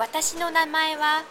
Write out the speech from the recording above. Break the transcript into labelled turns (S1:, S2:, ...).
S1: 私の名前は